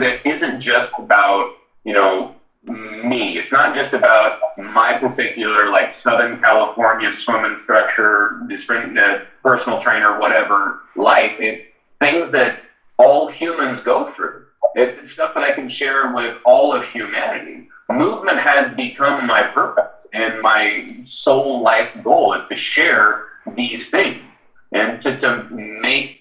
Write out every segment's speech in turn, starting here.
that isn't just about, you know, me. It's not just about my particular like Southern California swim instructor, personal trainer, whatever life. It's things that all humans go through. It's stuff that I can share with all of humanity. Movement has become my purpose and my sole life goal is to share these things and to, to make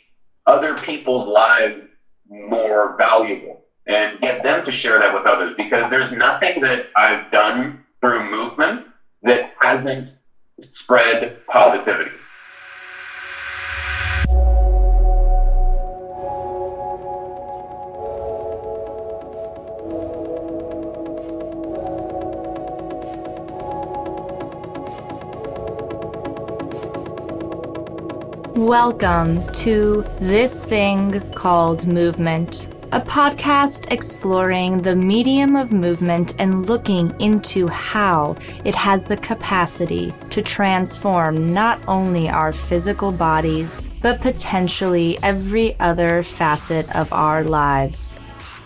other people's lives more valuable and get them to share that with others because there's nothing that I've done through movement that hasn't spread positivity. Welcome to This Thing Called Movement, a podcast exploring the medium of movement and looking into how it has the capacity to transform not only our physical bodies, but potentially every other facet of our lives.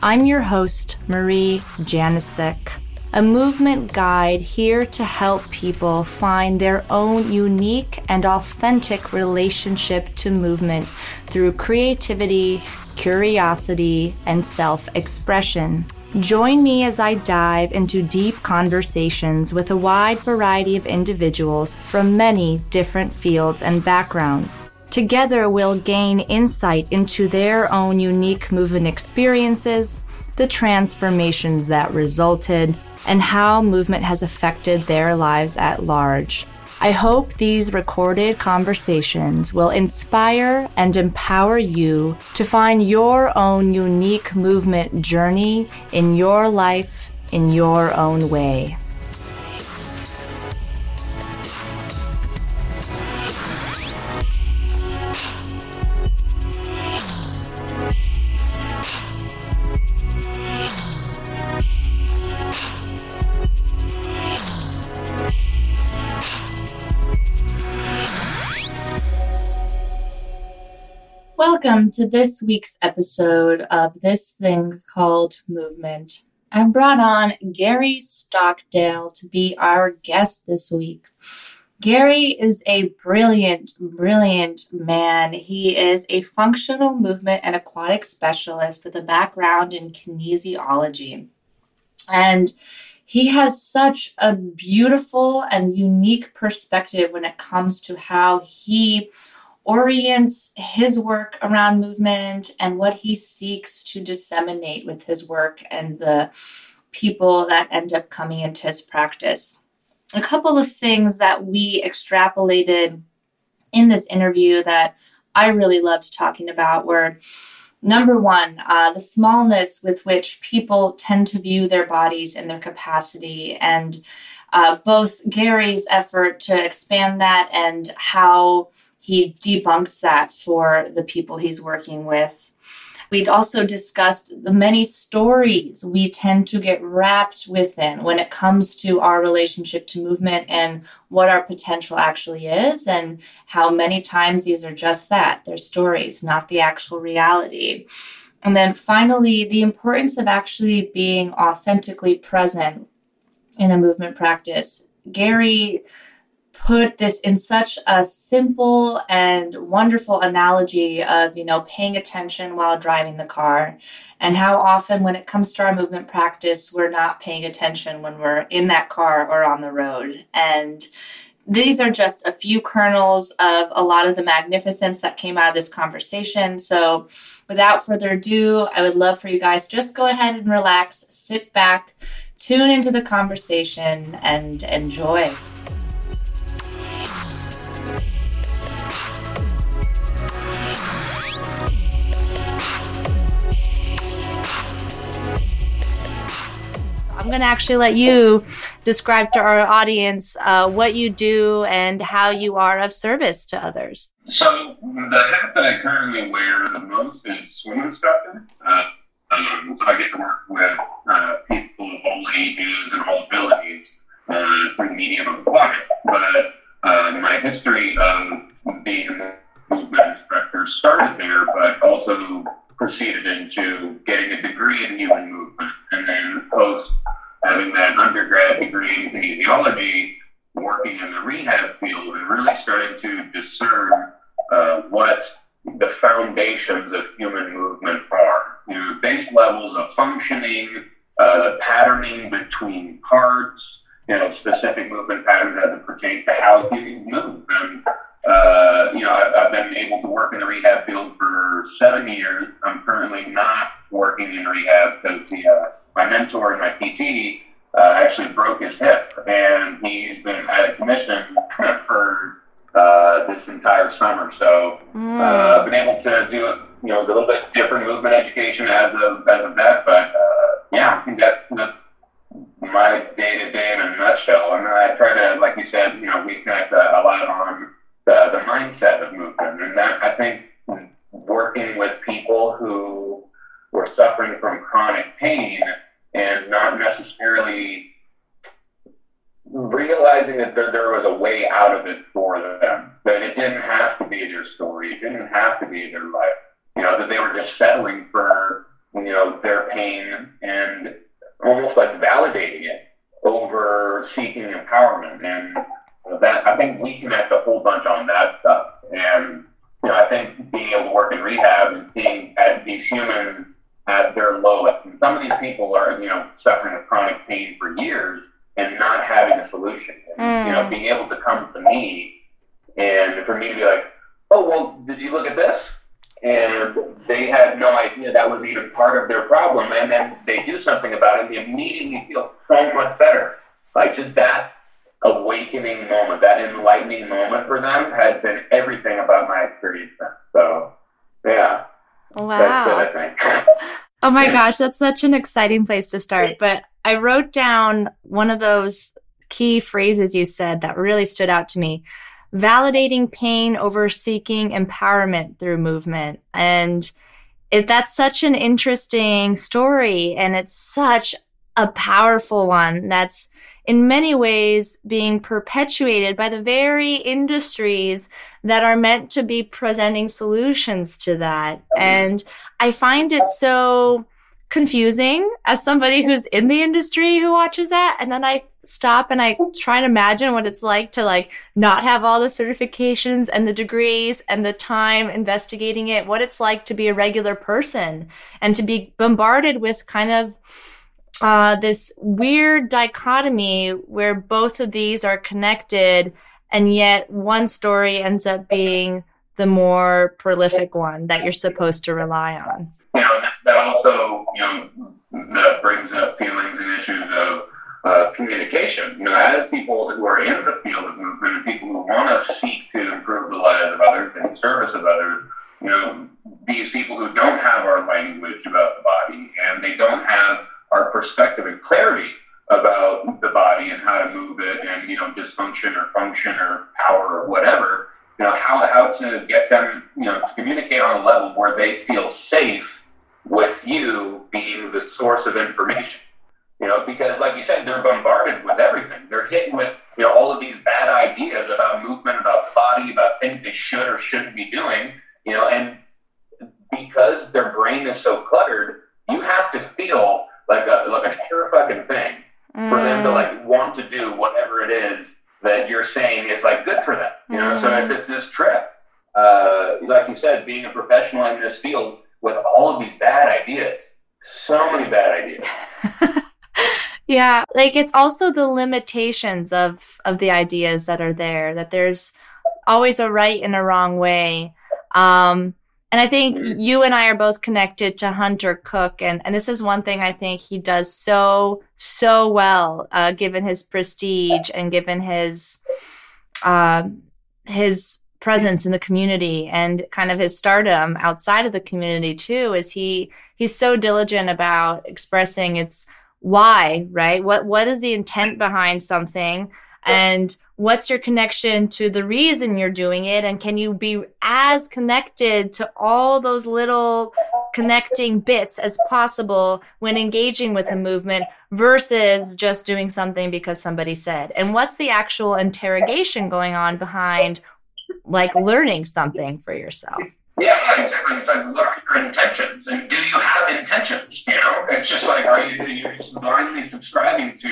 I'm your host, Marie Janicek a movement guide here to help people find their own unique and authentic relationship to movement through creativity, curiosity, and self expression. Join me as I dive into deep conversations with a wide variety of individuals from many different fields and backgrounds. Together, we'll gain insight into their own unique movement experiences, the transformations that resulted, and how movement has affected their lives at large. I hope these recorded conversations will inspire and empower you to find your own unique movement journey in your life in your own way. Welcome to this week's episode of This Thing Called Movement. I brought on Gary Stockdale to be our guest this week. Gary is a brilliant, brilliant man. He is a functional movement and aquatic specialist with a background in kinesiology. And he has such a beautiful and unique perspective when it comes to how he orients his work around movement and what he seeks to disseminate with his work and the people that end up coming into his practice. A couple of things that we extrapolated in this interview that I really loved talking about were number one, uh, the smallness with which people tend to view their bodies and their capacity, and uh, both Gary's effort to expand that and how he debunks that for the people he's working with. We'd also discussed the many stories we tend to get wrapped within when it comes to our relationship to movement and what our potential actually is, and how many times these are just that they're stories, not the actual reality. And then finally, the importance of actually being authentically present in a movement practice. Gary put this in such a simple and wonderful analogy of, you know, paying attention while driving the car and how often when it comes to our movement practice, we're not paying attention when we're in that car or on the road. And these are just a few kernels of a lot of the magnificence that came out of this conversation. So, without further ado, I would love for you guys just go ahead and relax, sit back, tune into the conversation, and enjoy. I'm going to actually let you describe to our audience uh, what you do and how you are of service to others. So, the hat that I currently wear the most is swim instructor. Uh, um, I get to work with uh, people of all ages and all abilities uh, through the medium of aquatic. But uh, my history of being movement instructor started there, but also proceeded into getting a degree in human movement. And then post having that undergrad degree in kinesiology, working in the rehab field and really starting to discern uh, what the foundations of human movement are. You know, base levels of functioning, uh, the patterning between parts, you know, specific movement patterns as it pertains to how you move. And, you know, I've, I've been able to work in the rehab field for seven years. I'm currently not working in rehab because the, uh, my mentor and my PT uh, actually broke his hip, and he's been out of commission for uh, this entire summer. So mm. uh, I've been able to do you know a little bit different movement education as of as of that, but uh, yeah, I think that's, that's my day to day in a nutshell. And I try to, like you said, you know, we connect a, a lot on the, the mindset of movement, and that I think working with people who were suffering from chronic pain and not necessarily realizing that there, there was a way out of it for them, that it didn't have to be their story, it didn't have to be their life, you know, that they were just settling for, you know, their pain and almost like validating it over seeking empowerment. And that, I think we connect a whole bunch on that stuff. And, you know, I think being able to work in rehab and seeing at these humans at their lowest, and some of these people are, you know, suffering with chronic pain for years and not having a solution. And, mm. You know, mm. being able to come to me and for me to be like, oh, well, did you look at this? And they had no idea that was even part of their problem. And then they do something about it and they immediately feel so much better. Like just that awakening moment, that enlightening moment for them has been everything about my experience. So, yeah. Wow. oh my gosh, that's such an exciting place to start. But I wrote down one of those key phrases you said that really stood out to me validating pain over seeking empowerment through movement. And it, that's such an interesting story. And it's such a powerful one that's in many ways being perpetuated by the very industries that are meant to be presenting solutions to that. Mm-hmm. And I find it so confusing as somebody who's in the industry who watches that. And then I stop and I try and imagine what it's like to like not have all the certifications and the degrees and the time investigating it, what it's like to be a regular person and to be bombarded with kind of uh, this weird dichotomy where both of these are connected and yet one story ends up being the more prolific one that you're supposed to rely on. You know, that also, you know, that brings up feelings and issues of uh, communication. You know, as people who are in the field of movement and people who want to seek to improve the lives of others and service of others, you know, these people who don't have our language about the body and they don't have our perspective and clarity about the body and how to move it and, you know, dysfunction or function or power or whatever, you know, how, how to get them, you know, to communicate on a level where they feel safe with you being the source of information. You know, because like you said, they're bombarded with everything. They're hit with, you know, all of these bad ideas about movement, about the body, about things they should or shouldn't be doing, you know, and because their brain is so cluttered, you have to feel like a like a terrifying thing mm. for them to mm. like want to do whatever it is that you're saying is like good for them. You know, mm. so if it's this trip. Uh, like you said, being a professional in this field with all of these bad ideas, so many bad ideas. yeah, like it's also the limitations of of the ideas that are there. That there's always a right and a wrong way. Um, and I think you and I are both connected to Hunter Cook. And, and this is one thing I think he does so, so well, uh, given his prestige and given his, uh, his presence in the community and kind of his stardom outside of the community too, is he, he's so diligent about expressing its why, right? What, what is the intent behind something? And what's your connection to the reason you're doing it and can you be as connected to all those little connecting bits as possible when engaging with a movement versus just doing something because somebody said and what's the actual interrogation going on behind like learning something for yourself. Yeah exactly it's like what are your intentions and do you have intentions you know? It's just like, are you, are you blindly subscribing to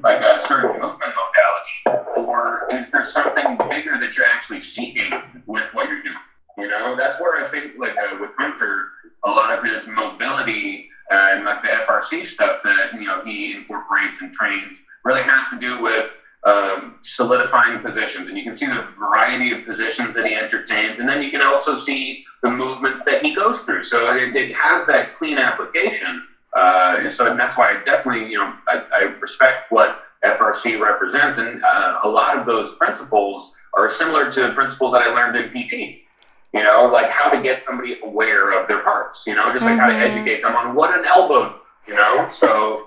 like a certain movement modality, or is there something bigger that you're actually seeking with what you're doing? You know, that's where I think like uh, with Hunter, a lot of his mobility uh, and like the FRC stuff that you know he incorporates and trains really has to do with um, solidifying positions, and you can see the variety of positions that he entertains, and then you can also see the movements that he goes through. So it, it has that clean application. Uh, and so and that's why I definitely, you know, I, I respect what FRC represents, and uh, a lot of those principles are similar to principles that I learned in PT. You know, like how to get somebody aware of their parts. You know, just like mm-hmm. how to mm-hmm. educate them on what an elbow. You know, so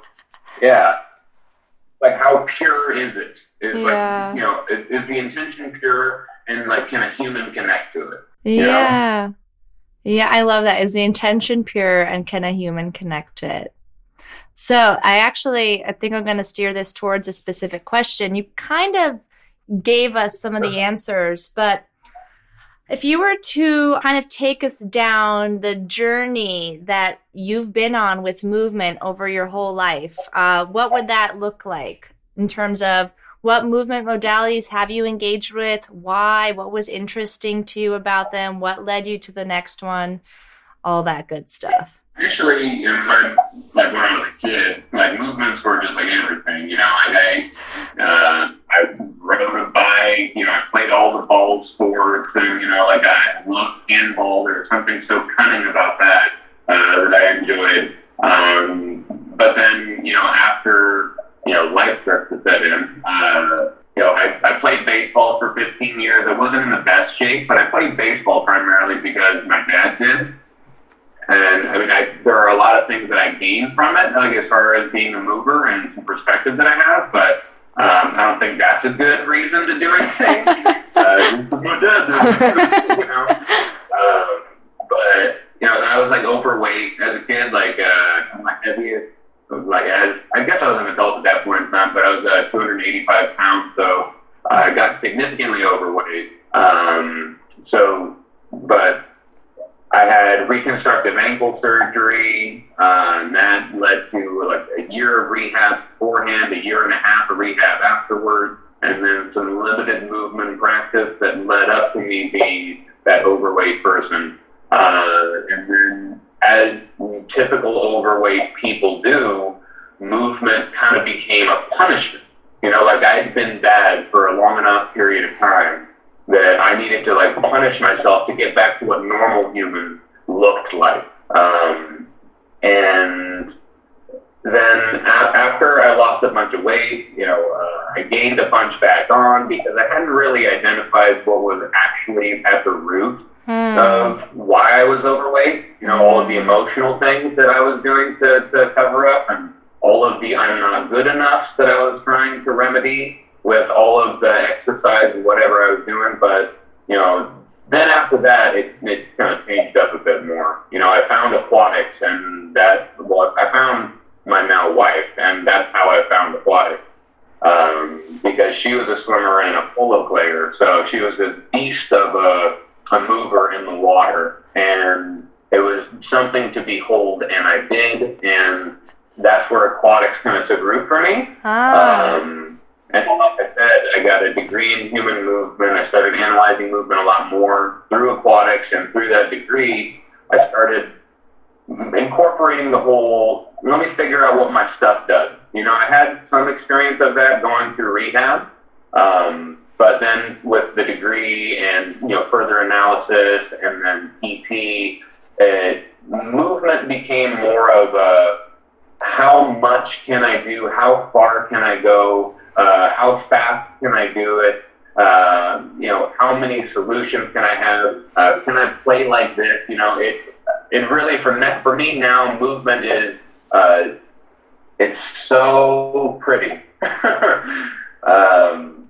yeah, like how pure is it? Is yeah. like you know, is, is, the intention pure, and like can a human connect to it? yeah. Know? Yeah, I love that. Is the intention pure and can a human connect to it? So I actually, I think I'm going to steer this towards a specific question. You kind of gave us some of the answers, but if you were to kind of take us down the journey that you've been on with movement over your whole life, uh, what would that look like in terms of what movement modalities have you engaged with? Why? What was interesting to you about them? What led you to the next one? All that good stuff. Actually, you know, like when I was a kid, like movements were just like everything. You know, I uh, I rode a bike. You know, I played all the ball sports, and you know, like I loved handball. There was something so cunning about that uh, that I enjoyed. Um, but then, you know, after you know, life starts to set in. Uh, you know, I, I played baseball for 15 years. I wasn't in the best shape, but I played baseball primarily because my dad did. And I mean, I, there are a lot of things that I gained from it, like as far as being a mover and some perspective that I have, but um, I don't think that's a good reason to do anything. uh, my dad you know. Um, but, you know, I was like overweight as a kid, like, uh, I'm like heaviest like as I guess I was an adult at that point in time, but I was uh, 285 pounds, so I got significantly overweight. Um, so, but I had reconstructive ankle surgery, uh, and that led to like a year of rehab beforehand, a year and a half of rehab afterwards, and then some limited movement practice that led up to me being that overweight person. Uh, and then as typical overweight people do, movement kind of became a punishment. You know, like I had been bad for a long enough period of time that I needed to like punish myself to get back to what normal humans looked like. Um, and then a- after I lost a bunch of weight, you know, uh, I gained a bunch back on because I hadn't really identified what was actually at the root mm. of why I was overweight. You know, all of the emotional things that I was doing to, to cover up, and all of the I'm not good enough that I was trying to remedy with all of the exercise and whatever I was doing. But you know, then after that, it it kind of changed up a bit more. You know, I found aquatics, and that well, I found my now wife, and that's how I found aquatics. Um, because she was a swimmer and a polo player, so she was this beast of a a mover in the water, and it was something to behold, and I did, and that's where aquatics kind of took root for me. Ah. Um, and like I said, I got a degree in human movement. I started analyzing movement a lot more through aquatics, and through that degree, I started incorporating the whole. Let me figure out what my stuff does. You know, I had some experience of that going through rehab. Um, but then with the degree and you know further analysis and then PT, it, movement became more of a how much can I do, how far can I go, uh, how fast can I do it, uh, you know, how many solutions can I have, uh, can I play like this, you know, it it really for ne- for me now movement is uh, it's so pretty. um,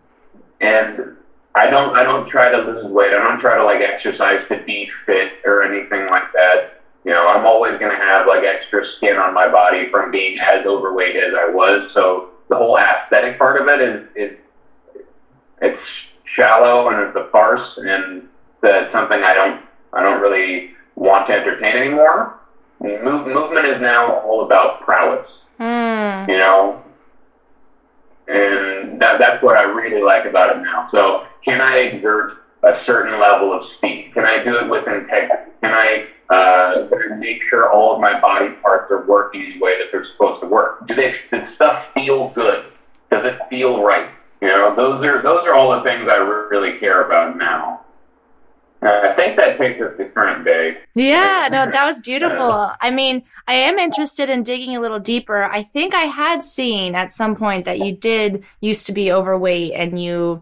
and I don't I don't try to lose weight. I don't try to like exercise to be fit or anything like that. You know, I'm always gonna have like extra skin on my body from being as overweight as I was. So the whole aesthetic part of it is is it's shallow and it's a farce and that's something I don't I don't really want to entertain anymore. Move, movement is now all about prowess. Mm. that's what I really like about it now. So can I exert a certain level of speed? Can I do it with integrity? Can I uh, make sure all of my body parts are working the way that they're supposed to work? Do they, does stuff feel good? Does it feel right? You know, those are those are all the things I really care about now. Uh, I think that takes us to current day. Yeah, no, that was beautiful. I mean, I am interested in digging a little deeper. I think I had seen at some point that you did used to be overweight and you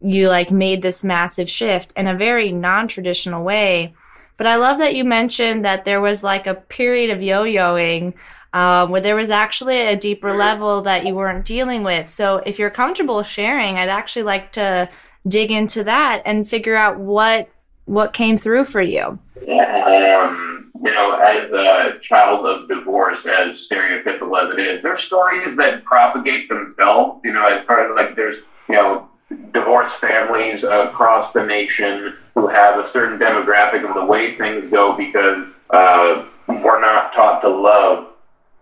you like made this massive shift in a very non-traditional way. But I love that you mentioned that there was like a period of yo-yoing um, where there was actually a deeper level that you weren't dealing with. So if you're comfortable sharing, I'd actually like to dig into that and figure out what what came through for you. Um, you know, as a child of divorce, as stereotypical as it is, there's stories that propagate themselves. You know, as part of like there's you know divorced families across the nation who have a certain demographic of the way things go because uh, we're not taught to love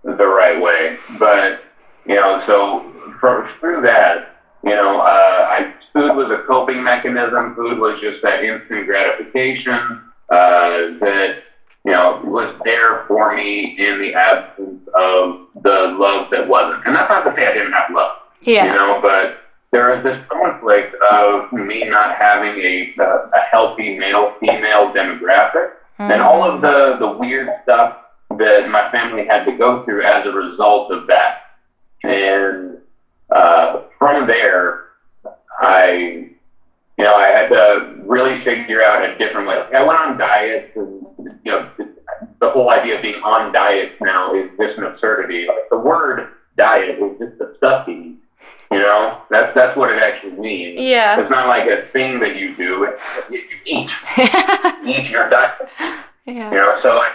the right way. But you know, so for, through that, you know, uh, I food was a coping mechanism. Food was just that instant gratification uh, that you know was there for me in the absence of the love that wasn't. And that's not to say I didn't have love. Yeah. You know, but there is this conflict of me not having a a healthy male female demographic mm-hmm. and all of the the weird stuff that my family had to go through as a result of that. And uh, from there, I, you know, I had to really figure out a different way. I went on diets, and you know, the whole idea of being on diets now is just an absurdity. Like the word diet is just the stuff you. You know, that's that's what it actually means. Yeah. It's not like a thing that you do. It's, you eat. you eat your diet. Yeah. You know, so I,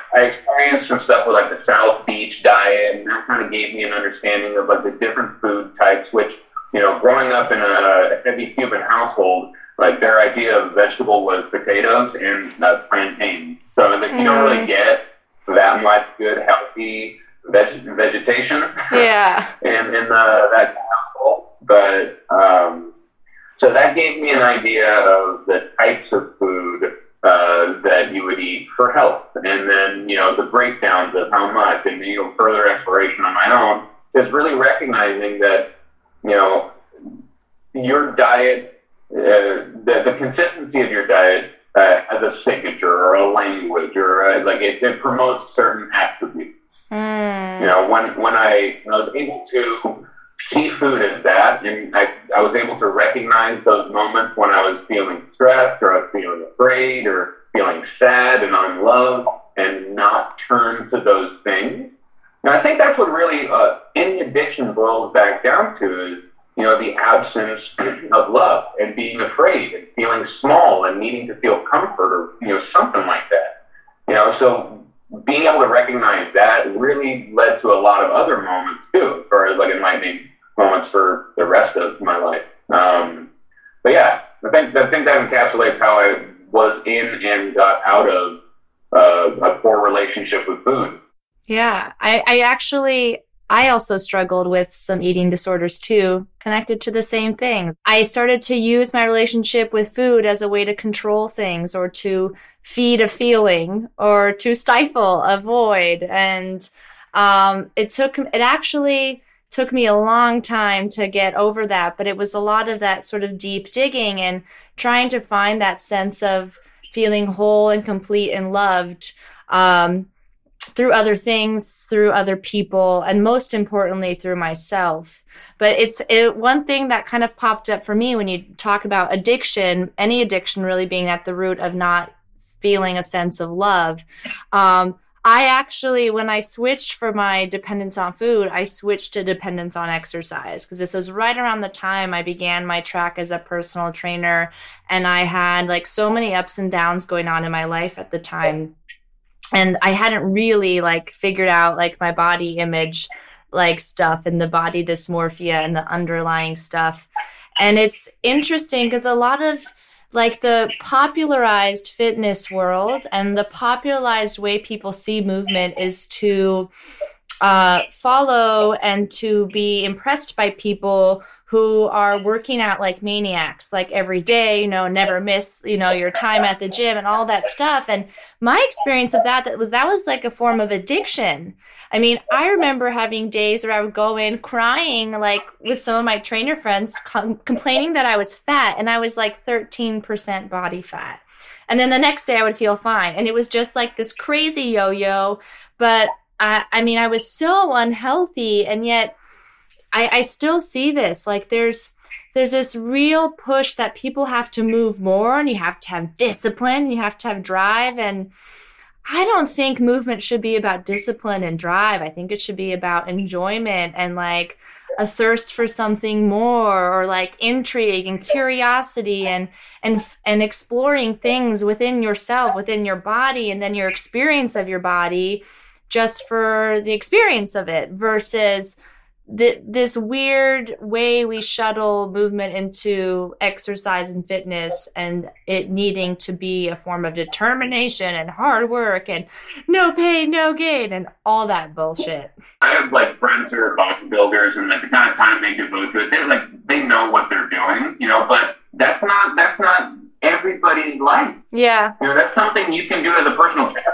actually, I also struggled with some eating disorders too, connected to the same things. I started to use my relationship with food as a way to control things or to feed a feeling or to stifle a void. And um, it took, it actually took me a long time to get over that, but it was a lot of that sort of deep digging and trying to find that sense of feeling whole and complete and loved. Um, through other things, through other people, and most importantly, through myself. But it's it, one thing that kind of popped up for me when you talk about addiction, any addiction really being at the root of not feeling a sense of love. Um, I actually, when I switched for my dependence on food, I switched to dependence on exercise because this was right around the time I began my track as a personal trainer. And I had like so many ups and downs going on in my life at the time and I hadn't really like figured out like my body image like stuff and the body dysmorphia and the underlying stuff. And it's interesting because a lot of like the popularized fitness world and the popularized way people see movement is to uh, follow and to be impressed by people who are working out like maniacs, like every day, you know, never miss, you know, your time at the gym and all that stuff. And my experience of that, that was that was like a form of addiction. I mean, I remember having days where I would go in crying, like with some of my trainer friends, com- complaining that I was fat, and I was like 13% body fat. And then the next day I would feel fine. And it was just like this crazy yo yo. But I, I mean, I was so unhealthy, and yet I, I still see this. Like there's there's this real push that people have to move more and you have to have discipline, you have to have drive. And I don't think movement should be about discipline and drive. I think it should be about enjoyment and like a thirst for something more or like intrigue and curiosity and and and exploring things within yourself, within your body and then your experience of your body just for the experience of it versus th- this weird way we shuttle movement into exercise and fitness and it needing to be a form of determination and hard work and no pain, no gain and all that bullshit. I have like friends who are bodybuilders and like the kind of time they devote to it, they like they know what they're doing, you know, but that's not that's not everybody's life. Yeah. You know, that's something you can do as a personal trainer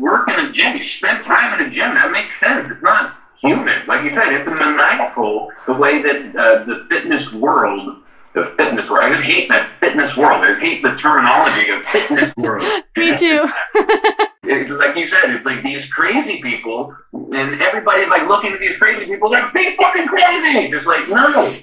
work in a gym, you spend time in a gym, that makes sense. It's not human. Like you said, it's a maniacal the way that uh, the fitness world, the fitness world, I just hate that fitness world. I hate the terminology of fitness world. Me too. it's like you said, it's like these crazy people, and everybody's like looking at these crazy people like, they fucking crazy. Just like, no,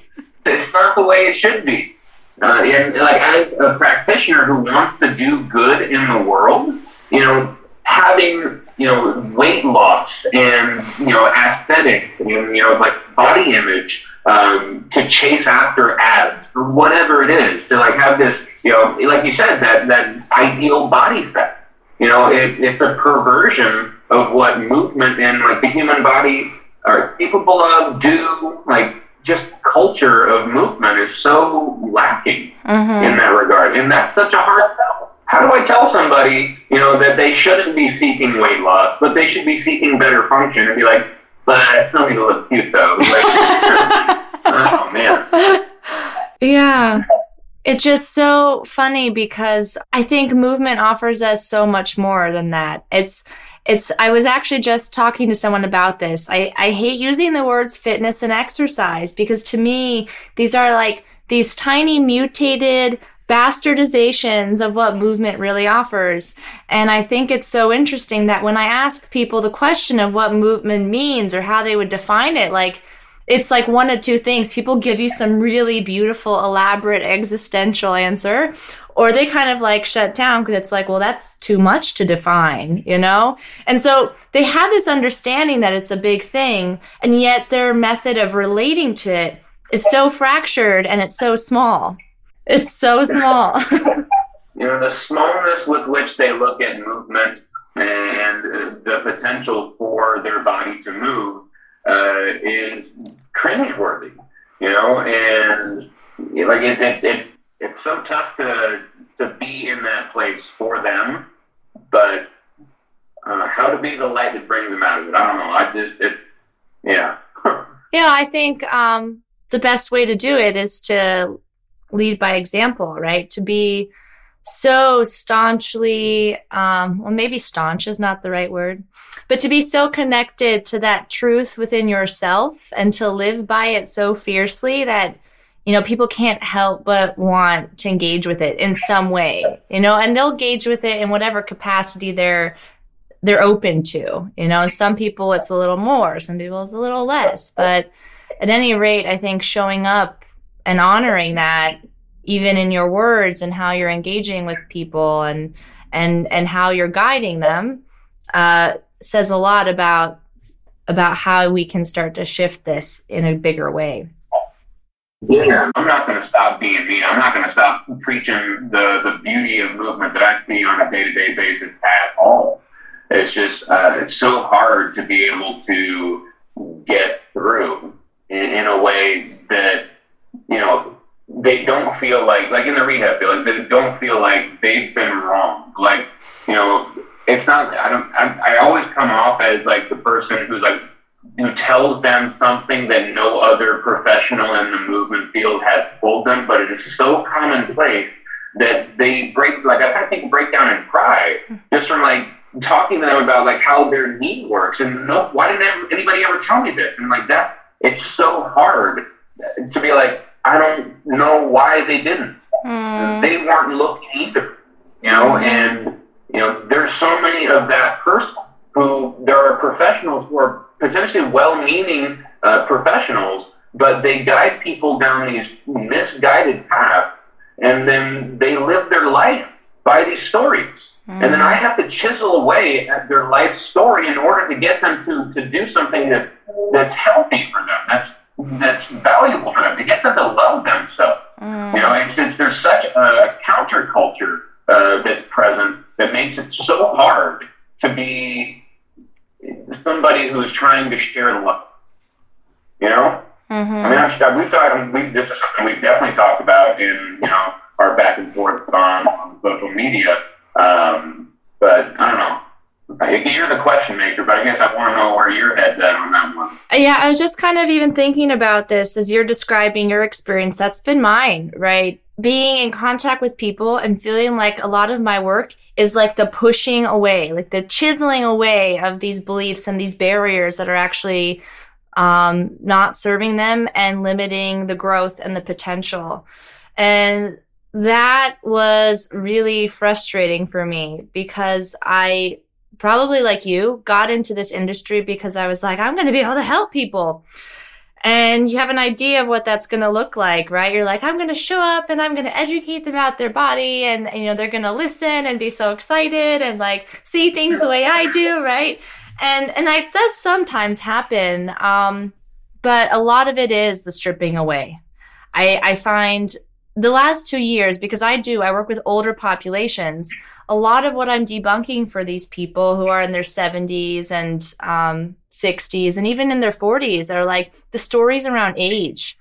it's not the way it should be. Uh, and like as a practitioner who wants to do good in the world, you know, having you know weight loss and you know aesthetic and you know like body image um, to chase after abs or whatever it is to like have this you know like you said that that ideal body fat you know it, it's a perversion of what movement and like the human body are capable of do like just culture of movement is so lacking mm-hmm. in that regard. And that's such a hard sell how do I tell somebody, you know, that they shouldn't be seeking weight loss, but they should be seeking better function and be like, but I still need to look cute though. Like, oh man. Yeah. It's just so funny because I think movement offers us so much more than that. It's it's I was actually just talking to someone about this. I, I hate using the words fitness and exercise because to me these are like these tiny mutated bastardizations of what movement really offers. And I think it's so interesting that when I ask people the question of what movement means or how they would define it, like, it's like one of two things. People give you some really beautiful, elaborate existential answer, or they kind of like shut down because it's like, well, that's too much to define, you know? And so they have this understanding that it's a big thing, and yet their method of relating to it is so fractured and it's so small. It's so small. you know, the smallness with which they look at movement and the potential for their body to move uh, is cringeworthy. You know, and like it, it, it, it's so tough to to be in that place for them, but uh, how to be the light that brings them out of it. I don't know. I just it, yeah. yeah, I think um, the best way to do it is to lead by example, right? To be so staunchly, um, well, maybe staunch is not the right word, but to be so connected to that truth within yourself and to live by it so fiercely that, you know, people can't help but want to engage with it in some way, you know, and they'll engage with it in whatever capacity they're, they're open to, you know, some people it's a little more, some people it's a little less, but at any rate, I think showing up and honoring that even in your words and how you're engaging with people and and and how you're guiding them uh, says a lot about about how we can start to shift this in a bigger way. Yeah, I'm not going to stop being me. I'm not going to stop preaching the the beauty of movement that I see on a day to day basis at all. It's just uh, it's so hard to be able to get through in, in a way they don't feel like, like in the rehab, like they don't feel like they've been wrong. Like, you know, it's not, I don't, I, I always come off as like the person who's like who tells them something that no other professional in the movement field has told them, but it is so commonplace that they break, like I've had people break down and cry just from like talking to them about like how their knee works. And no, why didn't anybody ever tell me this? And like that, it's so hard to be like, I don't know why they didn't. Mm. They weren't looking either, you know, mm. and, you know, there's so many of that person who there are professionals who are potentially well-meaning uh, professionals, but they guide people down these misguided paths, and then they live their life by these stories. Mm. And then I have to chisel away at their life story in order to get them to, to do something that, that's healthy for them, that's, that's valuable for them, to get them to love themselves. Mm. You know, and since there's such a counterculture uh, that's present that makes it so hard to be somebody who's trying to share love. You know? Mm-hmm. I mean, I'm, we've talked, we, this is something we've definitely talked about in, you know, our back and forth on, on social media. Um, but I don't know. You're the question maker, but I guess I want to know where your head's at on that one. Yeah, I was just kind of even thinking about this as you're describing your experience. That's been mine, right? being in contact with people and feeling like a lot of my work is like the pushing away, like the chiseling away of these beliefs and these barriers that are actually um, not serving them and limiting the growth and the potential. And that was really frustrating for me because I probably like you got into this industry because I was like, I'm going to be able to help people and you have an idea of what that's going to look like, right? You're like, I'm going to show up and I'm going to educate them about their body and, you know, they're going to listen and be so excited and like see things the way I do, right? And, and that does sometimes happen. Um, but a lot of it is the stripping away. I, I find the last two years, because I do, I work with older populations a lot of what I'm debunking for these people who are in their 70s and um, 60s and even in their 40s are like the stories around age.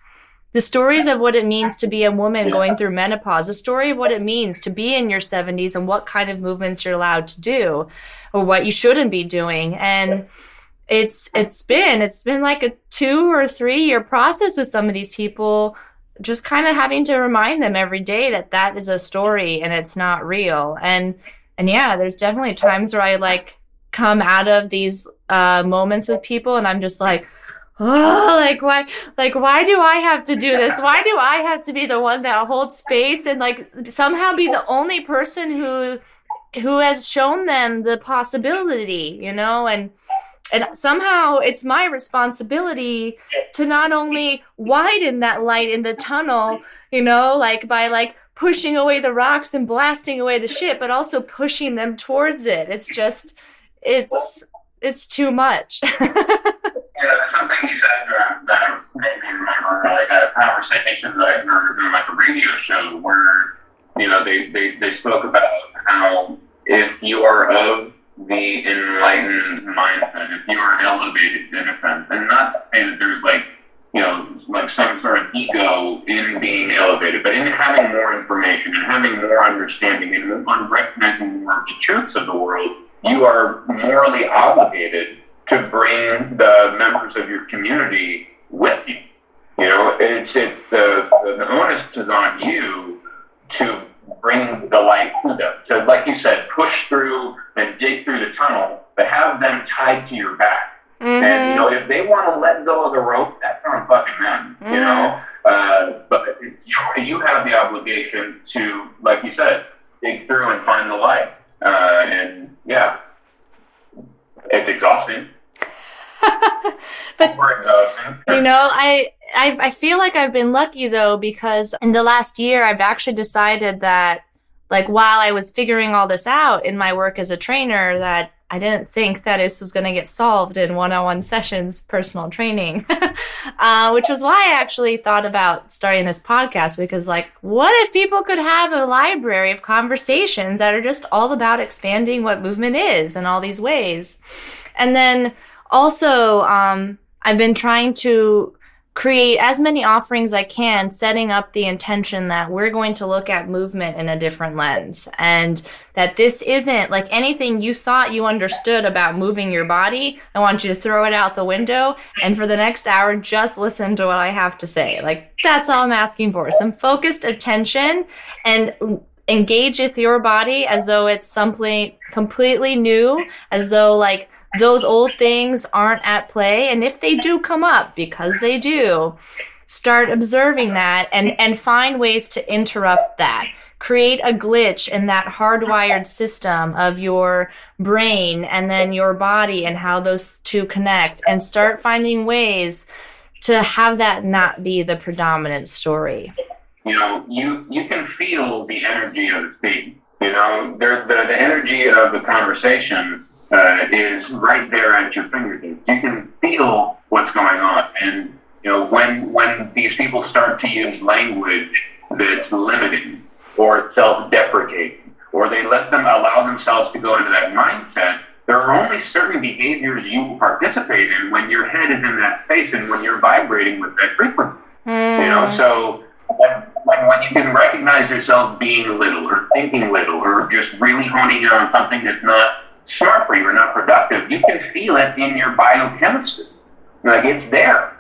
The stories of what it means to be a woman going through menopause, the story of what it means to be in your 70s and what kind of movements you're allowed to do or what you shouldn't be doing. And it's it's been it's been like a two or three year process with some of these people just kind of having to remind them every day that that is a story and it's not real. And and yeah, there's definitely times where I like come out of these uh, moments with people and I'm just like, oh, like why, like why do I have to do this? Why do I have to be the one that holds space and like somehow be the only person who who has shown them the possibility, you know? And and somehow it's my responsibility to not only widen that light in the tunnel, you know, like by like pushing away the rocks and blasting away the ship, but also pushing them towards it. It's just, it's, it's too much. yeah, something you said uh, that made me remember like a conversation that I heard on like a radio show where, you know, they, they, they spoke about how if you are of the enlightened mindset, if you are elevated in a sense, and not to say that there's like, you know, like some sort of ego in being elevated, but in having more information and having more understanding and recognizing more of the truths of the world, you are morally obligated to bring the members of your community with you. You know, it's it's the the, the onus is on you to bring the light to them. So, like you said, push through and dig through the tunnel, but have them tied to your back. Mm-hmm. And you know, if they want to let go of the rope, that's on fucking them. Mm-hmm. You know, uh, but you, you have the obligation to, like you said, dig through and find the light. Uh, and yeah, it's exhausting. but you know, I I, I feel like I've been lucky though because in the last year I've actually decided that like while I was figuring all this out in my work as a trainer that I didn't think that this was going to get solved in one-on-one sessions, personal training, uh, which was why I actually thought about starting this podcast because like, what if people could have a library of conversations that are just all about expanding what movement is in all these ways? And then also, um, I've been trying to create as many offerings I can, setting up the intention that we're going to look at movement in a different lens and that this isn't like anything you thought you understood about moving your body. I want you to throw it out the window and for the next hour, just listen to what I have to say. Like that's all I'm asking for. Some focused attention and engage with your body as though it's something completely new, as though like those old things aren't at play. And if they do come up, because they do, start observing that and, and find ways to interrupt that. Create a glitch in that hardwired system of your brain and then your body and how those two connect and start finding ways to have that not be the predominant story. You know, you, you can feel the energy of the speech. You know, there's the, the energy of the conversation uh, is right there at your fingertips. You can feel what's going on, and you know when when these people start to use language that's limiting or self-deprecating, or they let them allow themselves to go into that mindset. There are only certain behaviors you participate in when your head is in that space and when you're vibrating with that frequency. Mm. You know, so when, when, when you can recognize yourself being little or thinking little or just really honing in on something that's not smart for you or not productive, you can feel it in your biochemistry. Like it's there,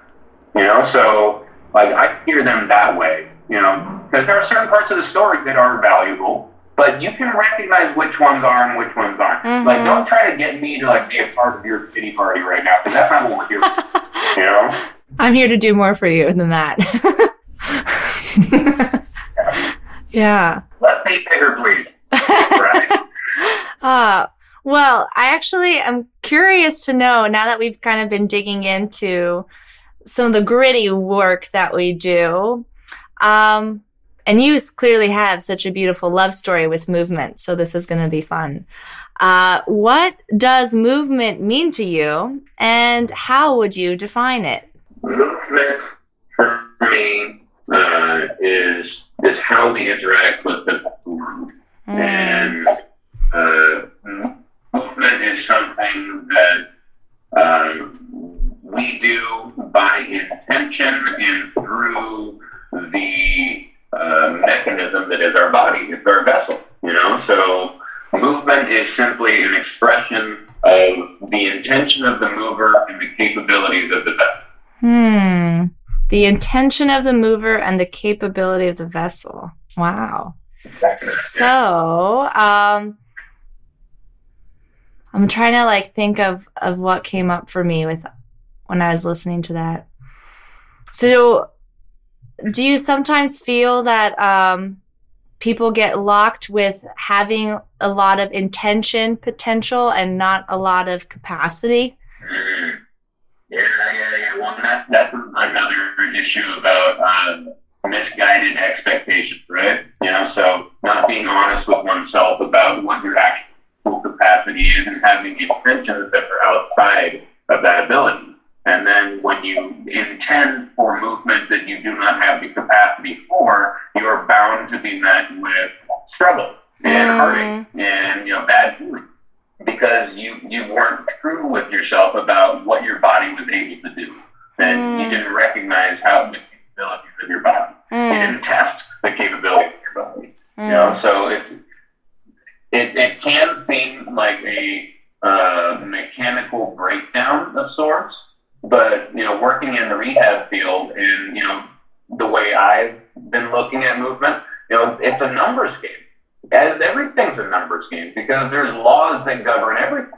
you know. So like I hear them that way, you know, because there are certain parts of the story that are valuable, but you can recognize which ones are and which ones aren't. Mm-hmm. Like don't try to get me to like be a part of your pity party right now because that's not what we're here for, you know. I'm here to do more for you than that. yeah. yeah. Let's be bigger, please. right. Uh, well, I actually am curious to know now that we've kind of been digging into some of the gritty work that we do. Um, and you clearly have such a beautiful love story with movement, so this is going to be fun. Uh, what does movement mean to you, and how would you define it? Movement for me uh, is is how we interact with the world, mm. and uh, movement is something that um, we do by intention and through the uh, mechanism that is our body, it's our vessel, you know? So movement is simply an expression of the intention of the mover and the capabilities of the vessel. Hmm. The intention of the mover and the capability of the vessel. Wow. So, um, I'm trying to like think of of what came up for me with when I was listening to that. So do you sometimes feel that um, people get locked with having a lot of intention potential and not a lot of capacity? Yeah, yeah, yeah. Well, that's, that's another issue about uh, misguided expectations, right? You know, so not being honest with oneself about what you're actually capacity is and having intentions that are outside of that ability. And then when you intend for movement that you do not have the capacity for, you are bound to be met with struggle and mm. heartache and you know bad feelings because you you weren't true with yourself about what your body was able to do, and mm. you didn't recognize how the capabilities of your body. Mm. You didn't test the capabilities of your body. You know, mm. so it's it, it can seem like a uh, mechanical breakdown of sorts, but you know, working in the rehab field and you know the way I've been looking at movement, you know, it's a numbers game. As everything's a numbers game because there's laws that govern everything.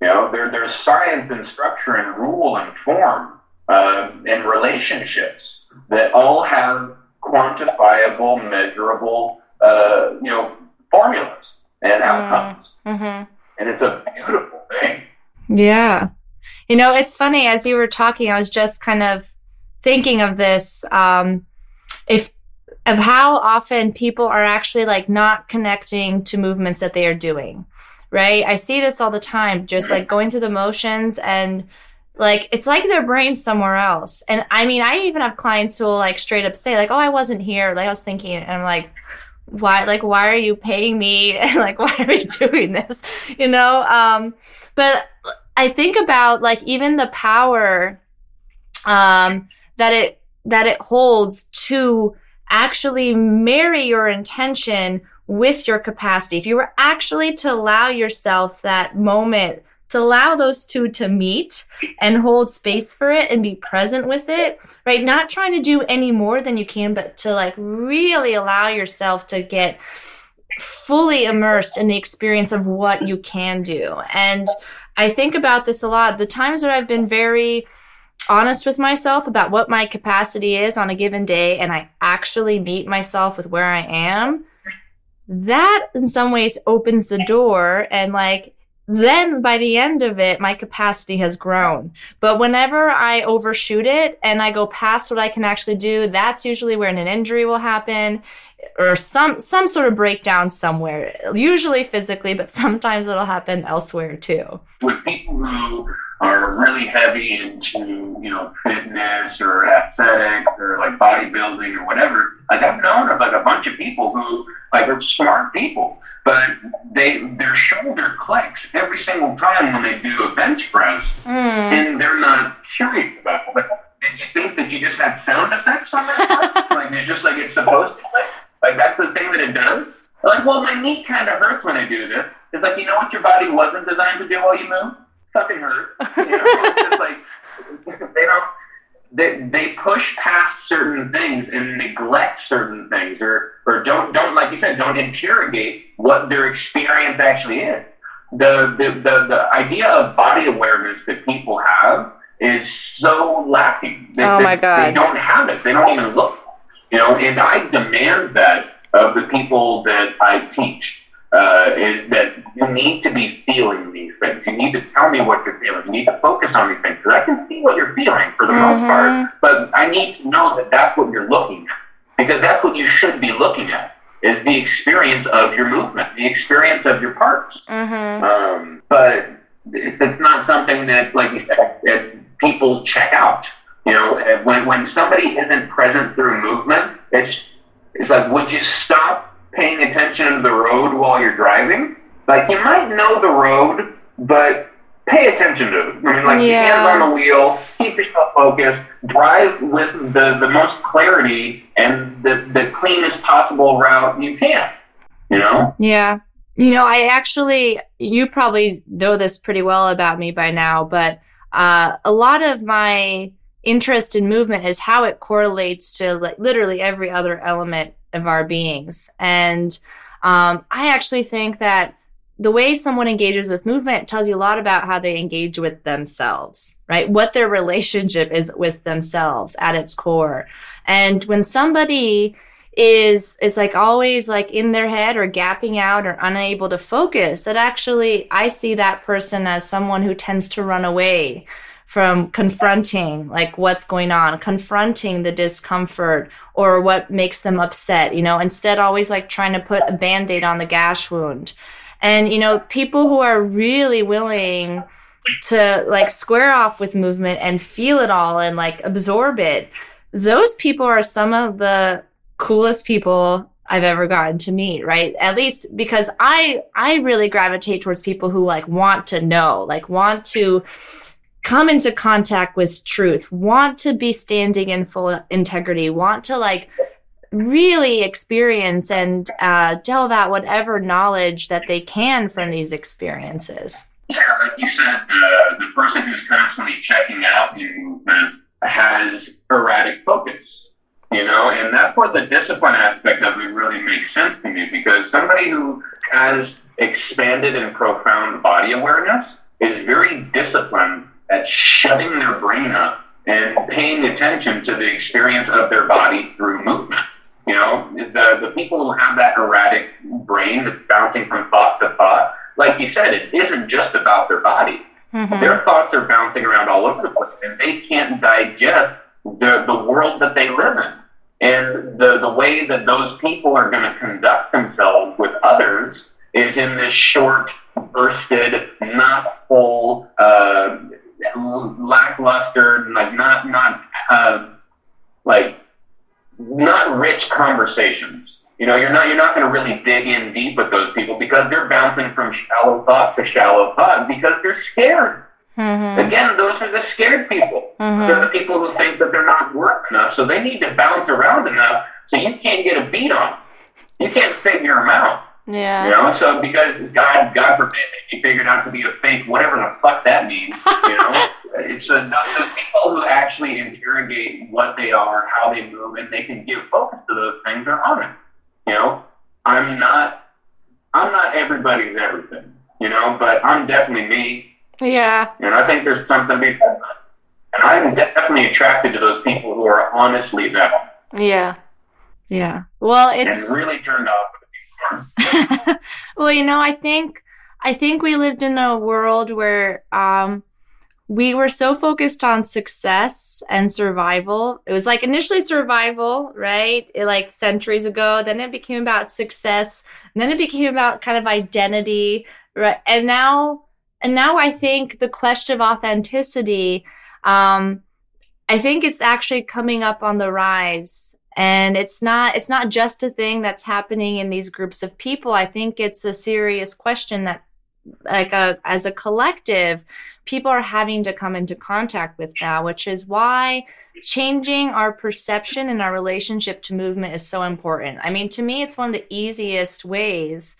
You know, there, there's science and structure and rule and form uh, and relationships that all have quantifiable, measurable, uh, you know, formulas and outcomes. Mm-hmm. And it's a beautiful thing. Yeah. You know, it's funny as you were talking, I was just kind of thinking of this. Um, if of how often people are actually like not connecting to movements that they are doing, right? I see this all the time, just like going through the motions and like it's like their brain's somewhere else. And I mean, I even have clients who will like straight up say like, "Oh, I wasn't here." Like I was thinking, and I'm like, why like why are you paying me like why are we doing this you know um but i think about like even the power um that it that it holds to actually marry your intention with your capacity. If you were actually to allow yourself that moment to allow those two to meet and hold space for it and be present with it, right? Not trying to do any more than you can, but to like really allow yourself to get fully immersed in the experience of what you can do. And I think about this a lot. The times that I've been very honest with myself about what my capacity is on a given day and I actually meet myself with where I am, that in some ways opens the door and like then by the end of it, my capacity has grown. But whenever I overshoot it and I go past what I can actually do, that's usually where an injury will happen or some some sort of breakdown somewhere. Usually physically, but sometimes it'll happen elsewhere too. With people who are really heavy into, you know, fitness or aesthetics or like bodybuilding or whatever, like I've known of like a bunch of people who like are smart people, but they their shoulder clicks every single time when they do a bench press, mm. and they're not curious about it. Like, did you think that you just had sound effects on that? like it's just like it's supposed to click? Like that's the thing that it does? Like, well, my knee kind of hurts when I do this. It's like, you know what your body wasn't designed to do while you move? Fucking hurt. You know, it's like, they don't, they, they push past certain things and neglect certain things or, or don't, don't, like you said, don't interrogate what their experience actually is. The, the, the, the idea of body awareness that people have is so lacking. They, oh my God. They don't have it. They don't even look. You know, and I demand that of the people that I teach. Uh, is that you need to be feeling these things. You need to tell me what you're feeling. You need to focus on these things. Because I can see what you're feeling for the mm-hmm. most part, but I need to know that that's what you're looking at. Because that's what you should be looking at is the experience of your movement, the experience of your parts. Mm-hmm. Um, but it's not something that, like you said, that people check out. You know, when when somebody isn't present through movement, it's it's like, would you stop paying attention to the road while you're driving? Like, you might know the road, but pay attention to it. I mean, like, yeah. hands on the wheel, keep yourself focused, drive with the, the most clarity and the, the cleanest possible route you can, you know? Yeah. You know, I actually, you probably know this pretty well about me by now, but uh, a lot of my interest in movement is how it correlates to like literally every other element of our beings. And um, I actually think that the way someone engages with movement tells you a lot about how they engage with themselves, right? What their relationship is with themselves at its core. And when somebody is is like always like in their head or gapping out or unable to focus that actually I see that person as someone who tends to run away from confronting like what's going on, confronting the discomfort or what makes them upset, you know, instead always like trying to put a band-aid on the gash wound. And, you know, people who are really willing to like square off with movement and feel it all and like absorb it, those people are some of the coolest people I've ever gotten to meet, right? At least because I I really gravitate towards people who like want to know, like want to come into contact with truth, want to be standing in full integrity, want to like really experience and uh, out whatever knowledge that they can from these experiences. Yeah, like you said, the person who's constantly checking out movement has erratic focus, you know, and that's where the discipline aspect of it really makes sense to me because somebody who has expanded and profound body awareness is very disciplined at shutting their brain up and paying attention to the experience of their body through movement. You know, the, the people who have that erratic brain that's bouncing from thought to thought, like you said, it isn't just about their body. Mm-hmm. Their thoughts are bouncing around all over the place and they can't digest the, the world that they live in. And the, the way that those people are going to conduct themselves with others is in this short, bursted, not full, uh, lackluster, like not not uh, like not rich conversations. You know, you're not you're not going to really dig in deep with those people because they're bouncing from shallow thought to shallow thought because they're scared. Mm-hmm. Again, those are the scared people. Mm-hmm. They're the people who think that they're not worth enough, so they need to bounce around enough so you can't get a beat on. Them. You can't figure them out. Yeah. You know, so because God, God forbid, he figured out to be a fake, whatever the fuck that means. You know, it's a, the people who actually interrogate what they are, how they move, and they can give focus to those things are honest. You know, I'm not, I'm not everybody's everything. You know, but I'm definitely me. Yeah. And I think there's something to be said. And I'm definitely attracted to those people who are honestly them. Yeah. Yeah. Well, it's and really turned off. well, you know, I think I think we lived in a world where um, we were so focused on success and survival. It was like initially survival, right? It, like centuries ago. Then it became about success. Then it became about kind of identity, right? And now and now I think the question of authenticity, um, I think it's actually coming up on the rise. And it's not it's not just a thing that's happening in these groups of people. I think it's a serious question that like a as a collective people are having to come into contact with now, which is why changing our perception and our relationship to movement is so important. I mean, to me, it's one of the easiest ways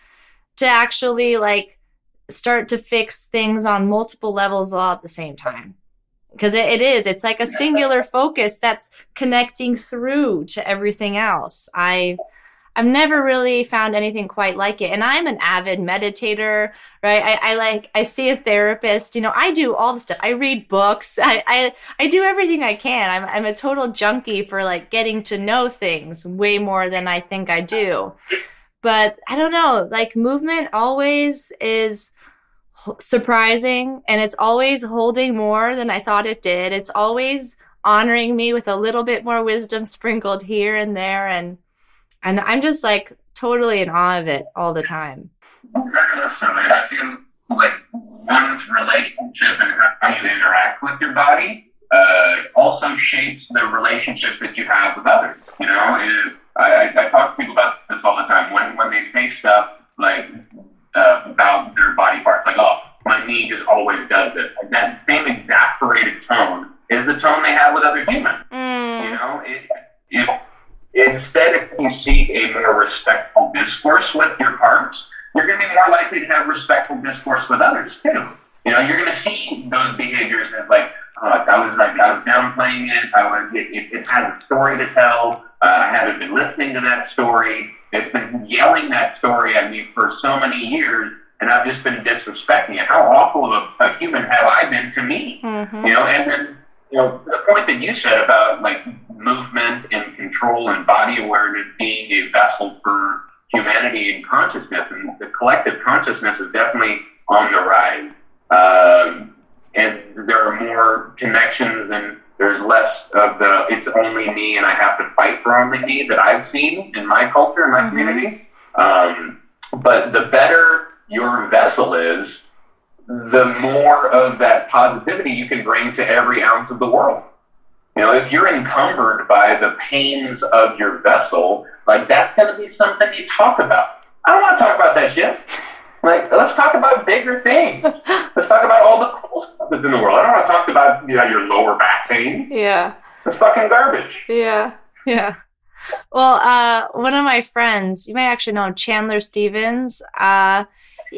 to actually like start to fix things on multiple levels all at the same time because it, it is it's like a singular focus that's connecting through to everything else. I i've never really found anything quite like it and i'm an avid meditator right? I, I like i see a therapist you know i do all the stuff. I read books. I i, I do everything i can. I'm, I'm a total junkie for like getting to know things way more than i think i do. But i don't know like movement always is surprising and it's always holding more than I thought it did. It's always honoring me with a little bit more wisdom sprinkled here and there and and I'm just like totally in awe of it all the time. Feel like relationship Yeah. Yeah. Well, uh, one of my friends, you may actually know Chandler Stevens. Uh,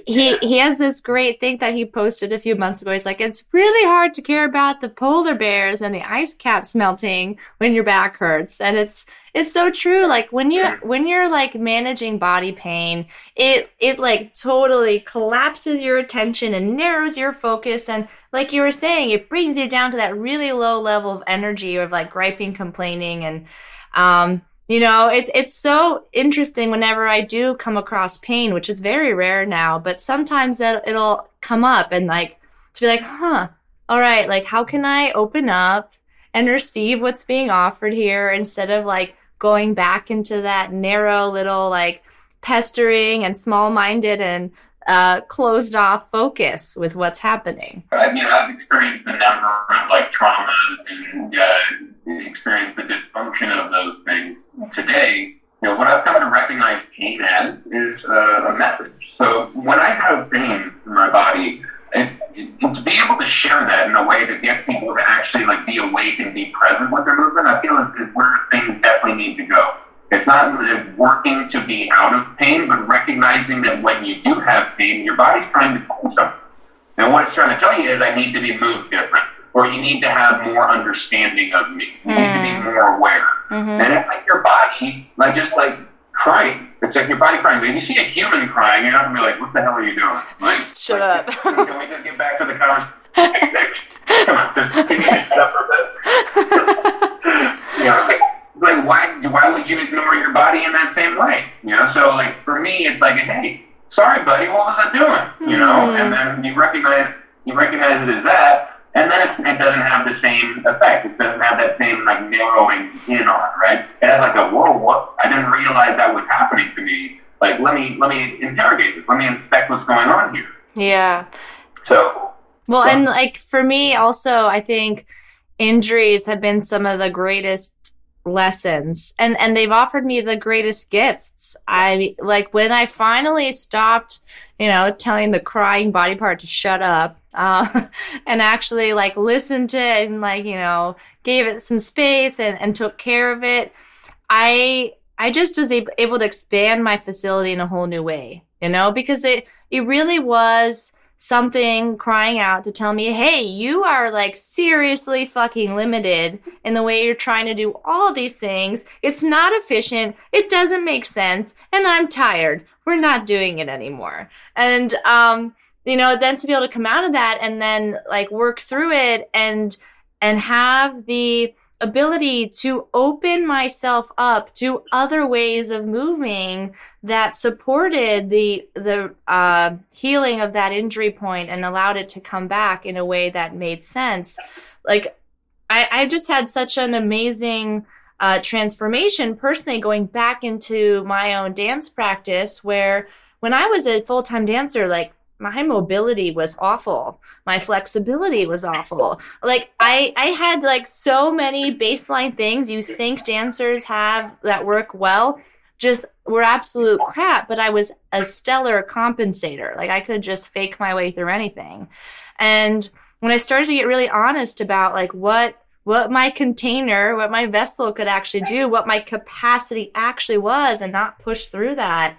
he he has this great thing that he posted a few months ago. He's like, it's really hard to care about the polar bears and the ice caps melting when your back hurts, and it's it's so true. Like when you when you're like managing body pain, it it like totally collapses your attention and narrows your focus, and like you were saying, it brings you down to that really low level of energy of like griping, complaining, and um you know, it's it's so interesting whenever I do come across pain, which is very rare now, but sometimes that it'll come up and like to be like, huh, all right, like how can I open up and receive what's being offered here? Instead of like going back into that narrow little like pestering and small minded and uh, closed off focus with what's happening. I mean, I've experienced a number of like traumas and uh, experienced the dysfunction of those things. Today, you know, what I've come to recognize pain as is uh, a message. So when I have pain in my body, it, it, to be able to share that in a way that gets people to actually like be awake and be present with their movement, I feel is, is where things definitely need to go working to be out of pain, but recognizing that when you do have pain, your body's trying to tell something. And what it's trying to tell you is, I need to be moved different, or you need to have more understanding of me. You mm. need to be mm. more aware. Mm-hmm. And it's like your body, like just like crying. It's like your body crying. But if you see a human crying, you're not gonna be like, "What the hell are you doing?" Like, Shut like, up. can we just get back to the conversation? Come on, just can you just for a bit? you know, like, like why why would you ignore your body in that same way? You know, so like for me, it's like, hey, sorry, buddy, what was I doing? You know, mm. and then you recognize you recognize it as that, and then it doesn't have the same effect. It doesn't have that same like narrowing in on right? It has like a whoa, what? I didn't realize that was happening to me. Like let me let me interrogate this. Let me inspect what's going on here. Yeah. So. Well, and like for me also, I think injuries have been some of the greatest lessons. And and they've offered me the greatest gifts. I like when i finally stopped you know telling the crying body part to shut up uh, and actually like listened to it and like you know gave it some space and, and took care of it i i just was able, able to expand my facility in a whole new way you know because it it really was something crying out to tell me, hey, you are like seriously fucking limited in the way you're trying to do all these things. It's not efficient. It doesn't make sense. And I'm tired. We're not doing it anymore. And, um, you know, then to be able to come out of that and then like work through it and, and have the, ability to open myself up to other ways of moving that supported the the uh, healing of that injury point and allowed it to come back in a way that made sense. Like I, I just had such an amazing uh, transformation personally going back into my own dance practice where when I was a full time dancer, like my mobility was awful. My flexibility was awful. Like i i had like so many baseline things you think dancers have that work well just were absolute crap but i was a stellar compensator. Like i could just fake my way through anything. And when i started to get really honest about like what what my container what my vessel could actually do what my capacity actually was and not push through that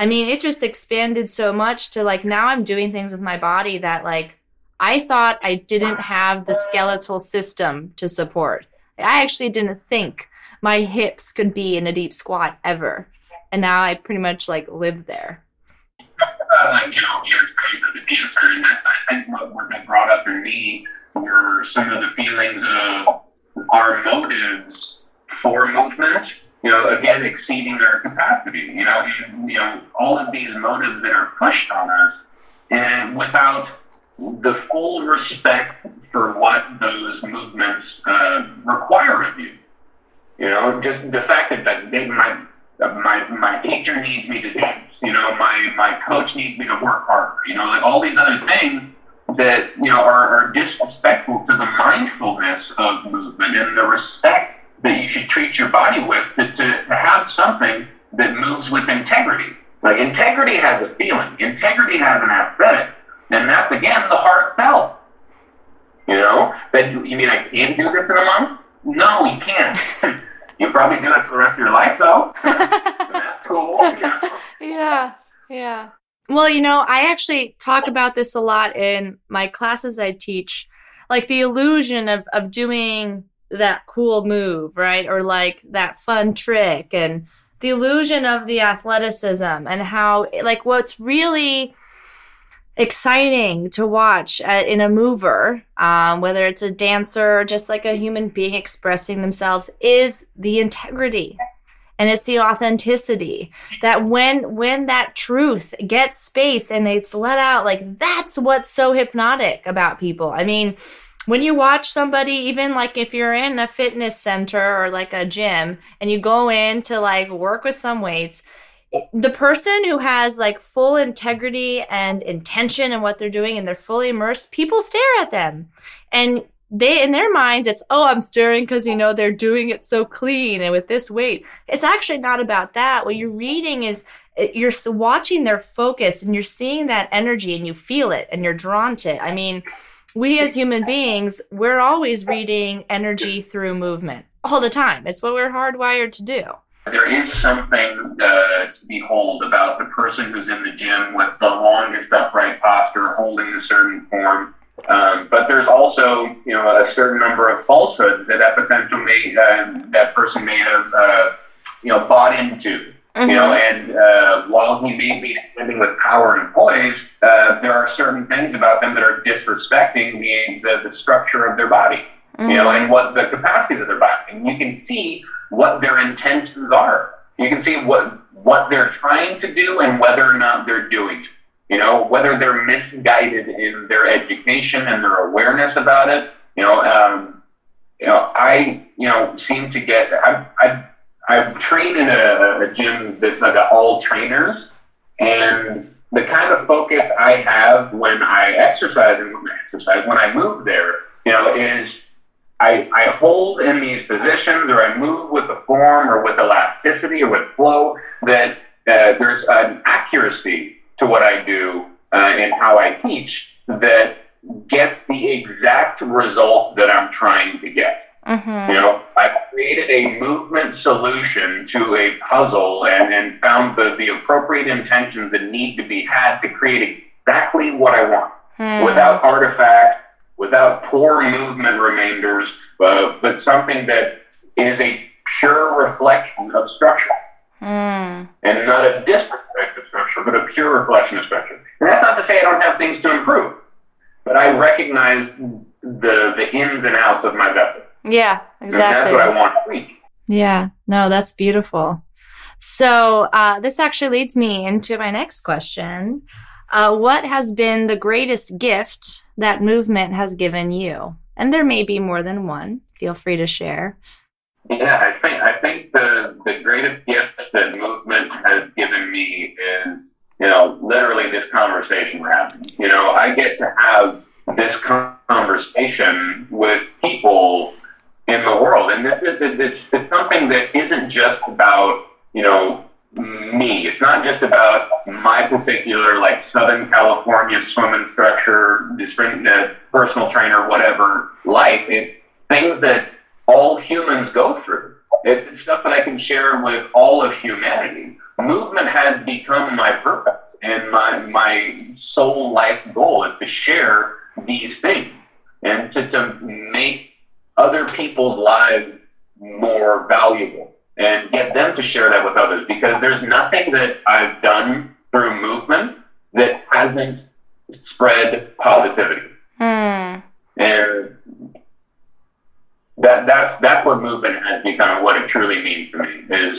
I mean, it just expanded so much to like now I'm doing things with my body that like I thought I didn't have the skeletal system to support. I actually didn't think my hips could be in a deep squat ever. And now I pretty much like live there. Like, you know, experience as a dancer, and I think what, what brought up in me were some of the feelings of our motives for movement again, exceeding their capacity. You know, you know, all of these motives that are pushed on us, and without the full respect for what those movements uh, require of you. You know, just the fact that, that they, my my my teacher needs me to dance. You know, my my coach needs me to work harder. You know, like all these other things that you know are, are disrespectful to the mindfulness of movement and the respect that you should treat your body with to, to, have something that moves with integrity. Like integrity has a feeling, integrity has an aesthetic, and that's again the heartfelt. You know, that you mean I can't do this in a month? No, you can't. you probably do it for the rest of your life though. that's cool. Yeah. yeah, yeah. Well, you know, I actually talk about this a lot in my classes I teach, like the illusion of of doing that cool move, right? Or like that fun trick and the illusion of the athleticism and how, like, what's really exciting to watch uh, in a mover, um, whether it's a dancer or just like a human being expressing themselves, is the integrity and it's the authenticity that when when that truth gets space and it's let out like that's what's so hypnotic about people i mean when you watch somebody, even like if you're in a fitness center or like a gym and you go in to like work with some weights, the person who has like full integrity and intention in what they're doing and they're fully immersed, people stare at them. And they, in their minds, it's, oh, I'm staring because, you know, they're doing it so clean and with this weight. It's actually not about that. What you're reading is eh, you're watching their focus and you're seeing that energy and you feel it and you're drawn to it. I mean, we as human beings, we're always reading energy through movement all the time. It's what we're hardwired to do. there is something uh, to behold about the person who's in the gym with the longest upright posture, holding a certain form. Um, but there's also, you know, a certain number of falsehoods that that potential may, uh, that person may have, uh, you know, bought into. Mm-hmm. You know, and uh, while he may be living with power and poise, uh, there are certain things about them that are disrespecting the the, the structure of their body. Mm-hmm. You know, and what the capacity of their body. And you can see what their intentions are. You can see what what they're trying to do and whether or not they're doing it. You know, whether they're misguided in their education and their awareness about it. You know, um, you know, I you know seem to get I I I train in a, a gym that's like all trainers, and the kind of focus I have when I exercise and when I exercise when I move there, you know, is I, I hold in these positions or I move with the form or with elasticity or with flow that uh, there's an accuracy to what I do uh, and how I teach that gets the exact result that I'm trying to get. Mm-hmm. You know, I created a movement solution to a puzzle and, and found the, the appropriate intentions that need to be had to create exactly what I want mm. without artifacts without poor movement remainders, uh, but something that is a pure reflection of structure. Mm. And not a disrespect of structure, but a pure reflection of structure. And that's not to say I don't have things to improve, but I recognize the the ins and outs of my vessel. Yeah, exactly. And that's what I want to. Yeah, no, that's beautiful. So uh, this actually leads me into my next question. Uh, what has been the greatest gift that movement has given you? And there may be more than one. Feel free to share. Yeah, I think I think the the greatest gift that movement has given me is you know literally this conversation we're having. You know, I get to have this conversation with people in the world, and it's, it's, it's something that isn't just about you know me. It's not just about my particular like Southern California swim instructor, uh, personal trainer, whatever life. It's things that all humans go through. It's stuff that I can share with all of humanity. Movement has become my purpose and my my sole life goal is to share these things and to, to make other people's lives more valuable and get them to share that with others because there's nothing that I've done through movement that hasn't spread positivity. Mm. And that that's that's what movement has become what it truly means to me is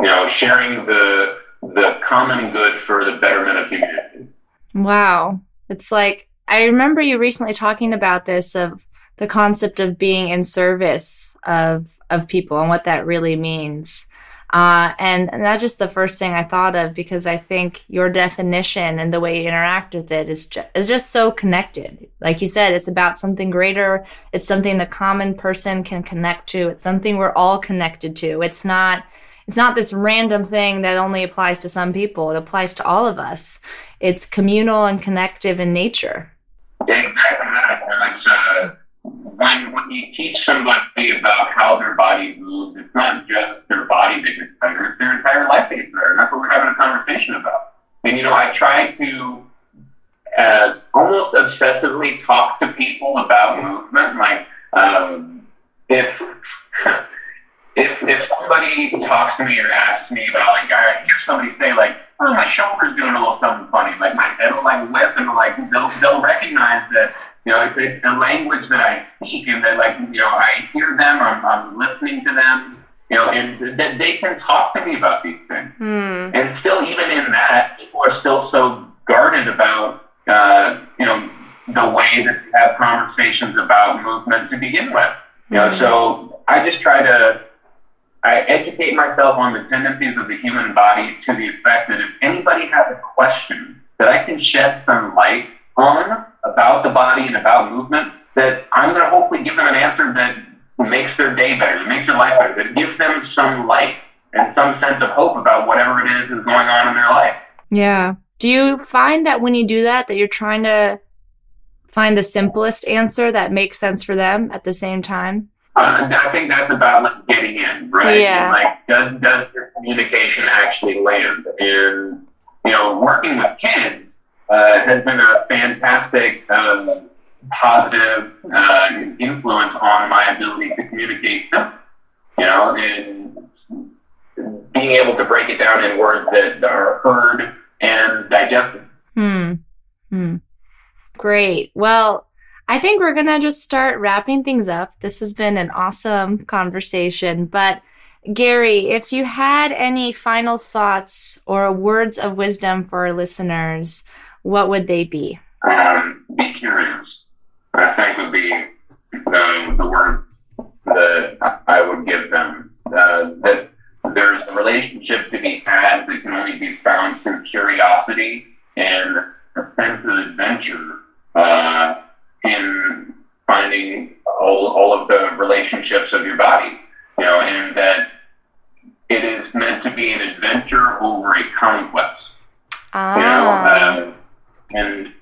you know sharing the the common good for the betterment of humanity. Wow. It's like I remember you recently talking about this of the concept of being in service of of people and what that really means. Uh, and, and that's just the first thing I thought of because I think your definition and the way you interact with it is just, is just so connected. Like you said, it's about something greater. It's something the common person can connect to. It's something we're all connected to. It's not it's not this random thing that only applies to some people. It applies to all of us. It's communal and connective in nature. Exactly when when you teach somebody about how their body moves, it's not just their body that gets better; it's their entire life that gets better. And that's what we're having a conversation about. And you know, I try to uh, almost obsessively talk to people about movement. Like um, if if if somebody talks to me or asks me about like I hear somebody say like, oh my shoulder's doing a little something funny, like my head will like whip and like they'll they'll recognize that you know, it's, it's a language that I speak and that, like, you know, I hear them, I'm, I'm listening to them, you know, and that they can talk to me about these things. Mm. And still, even in that, people are still so guarded about, uh, you know, the way that they have conversations about movement to begin with. You know, mm. so I just try to, I educate myself on the tendencies of the human body to the effect that if anybody has a question that I can shed some light on about the body and about movement, that I'm going to hopefully give them an answer that makes their day better, that makes their life better, that gives them some light and some sense of hope about whatever it is is going on in their life. Yeah. Do you find that when you do that, that you're trying to find the simplest answer that makes sense for them at the same time? Uh, I think that's about like getting in, right? Yeah. Like, does does your communication actually land? And you know, working with kids uh, has been a fantastic, um, positive uh, influence on my ability to communicate. You know, and being able to break it down in words that are heard and digested. Hmm. Hmm. Great. Well, I think we're going to just start wrapping things up. This has been an awesome conversation. But, Gary, if you had any final thoughts or words of wisdom for our listeners, what would they be? Um, be curious. I think would be the, the word that I would give them. Uh, that there's a relationship to be had that can only be found through curiosity and a sense of adventure uh, in finding all, all of the relationships of your body. You know, and that it is meant to be an adventure over a conquest. Ah. You know, uh, and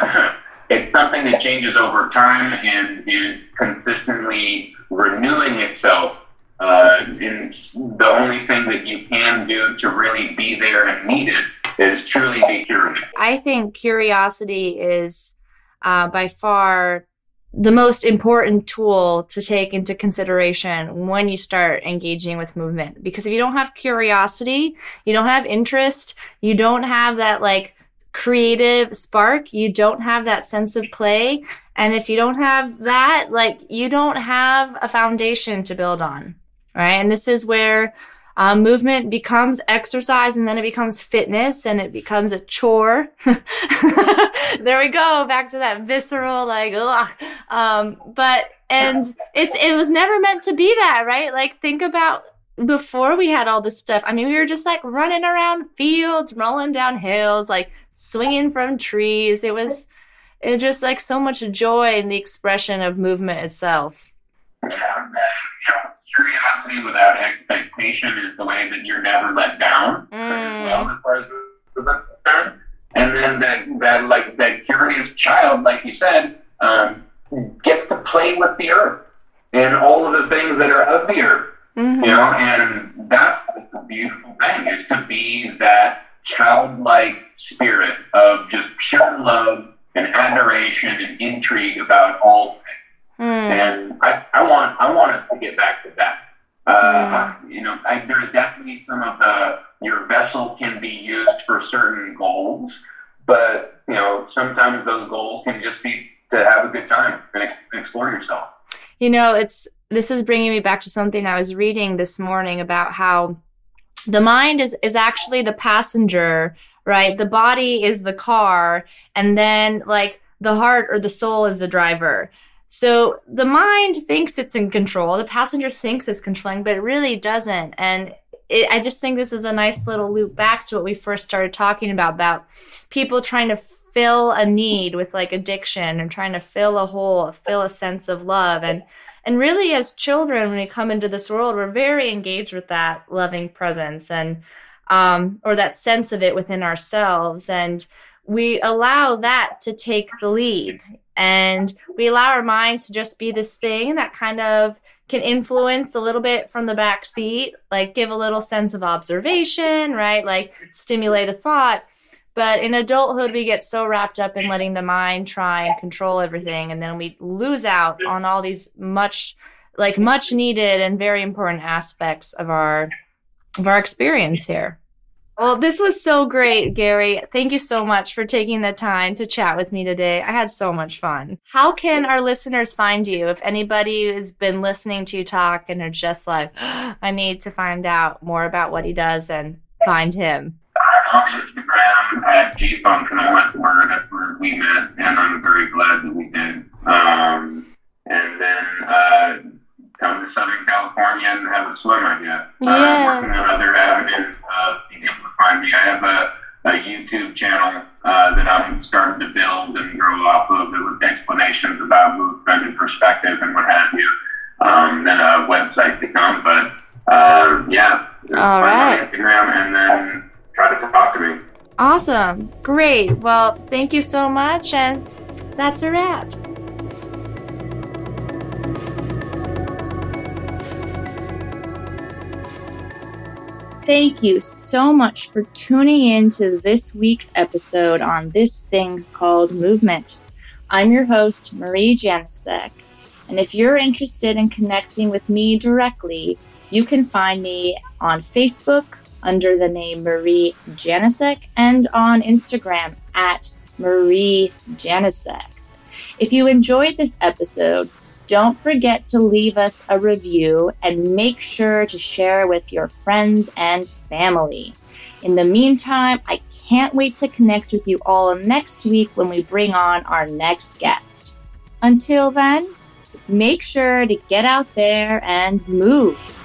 it's something that changes over time and is consistently renewing itself. Uh, and the only thing that you can do to really be there and meet it is truly be curious. I think curiosity is uh, by far the most important tool to take into consideration when you start engaging with movement. Because if you don't have curiosity, you don't have interest, you don't have that like creative spark, you don't have that sense of play. And if you don't have that, like you don't have a foundation to build on. Right. And this is where uh, movement becomes exercise and then it becomes fitness and it becomes a chore. there we go. Back to that visceral, like, ugh. Um, but, and it's, it was never meant to be that, right? Like, think about before we had all this stuff. I mean, we were just like running around fields, rolling down hills, like swinging from trees. It was, it was just like so much joy in the expression of movement itself. Yeah, curiosity without expectation is the way that you're never let down. Mm. Well, as far as concerned. And then that, that like that curious child, like you said, um, gets to play with the earth and all of the things that are of the earth. Mm-hmm. You know, and that's the beautiful thing is to be that childlike spirit of just pure love and adoration and intrigue about all things. Mm. And I, I want I want us to get back to that. Uh, You know, I, there's definitely some of the your vessel can be used for certain goals, but you know sometimes those goals can just be to have a good time and ex- explore yourself. You know, it's this is bringing me back to something I was reading this morning about how the mind is is actually the passenger, right? The body is the car, and then like the heart or the soul is the driver. So the mind thinks it's in control. The passenger thinks it's controlling, but it really doesn't. And it, I just think this is a nice little loop back to what we first started talking about about people trying to fill a need with like addiction and trying to fill a hole, fill a sense of love. And and really as children, when we come into this world, we're very engaged with that loving presence and um, or that sense of it within ourselves. And we allow that to take the lead. And we allow our minds to just be this thing that kind of can influence a little bit from the back seat, like give a little sense of observation, right? Like stimulate a thought. But in adulthood, we get so wrapped up in letting the mind try and control everything. And then we lose out on all these much, like much needed and very important aspects of our, of our experience here. Well, this was so great, Gary. Thank you so much for taking the time to chat with me today. I had so much fun. How can our listeners find you if anybody has been listening to you talk and are just like, I need to find out more about what he does and find him? Awesome. Great. Well, thank you so much. And that's a wrap. Thank you so much for tuning in to this week's episode on this thing called movement. I'm your host, Marie Janicek, and if you're interested in connecting with me directly, you can find me on Facebook under the name Marie Janicek and on Instagram at Marie Janicek. If you enjoyed this episode, don't forget to leave us a review and make sure to share with your friends and family. In the meantime, I can't wait to connect with you all next week when we bring on our next guest. Until then, make sure to get out there and move.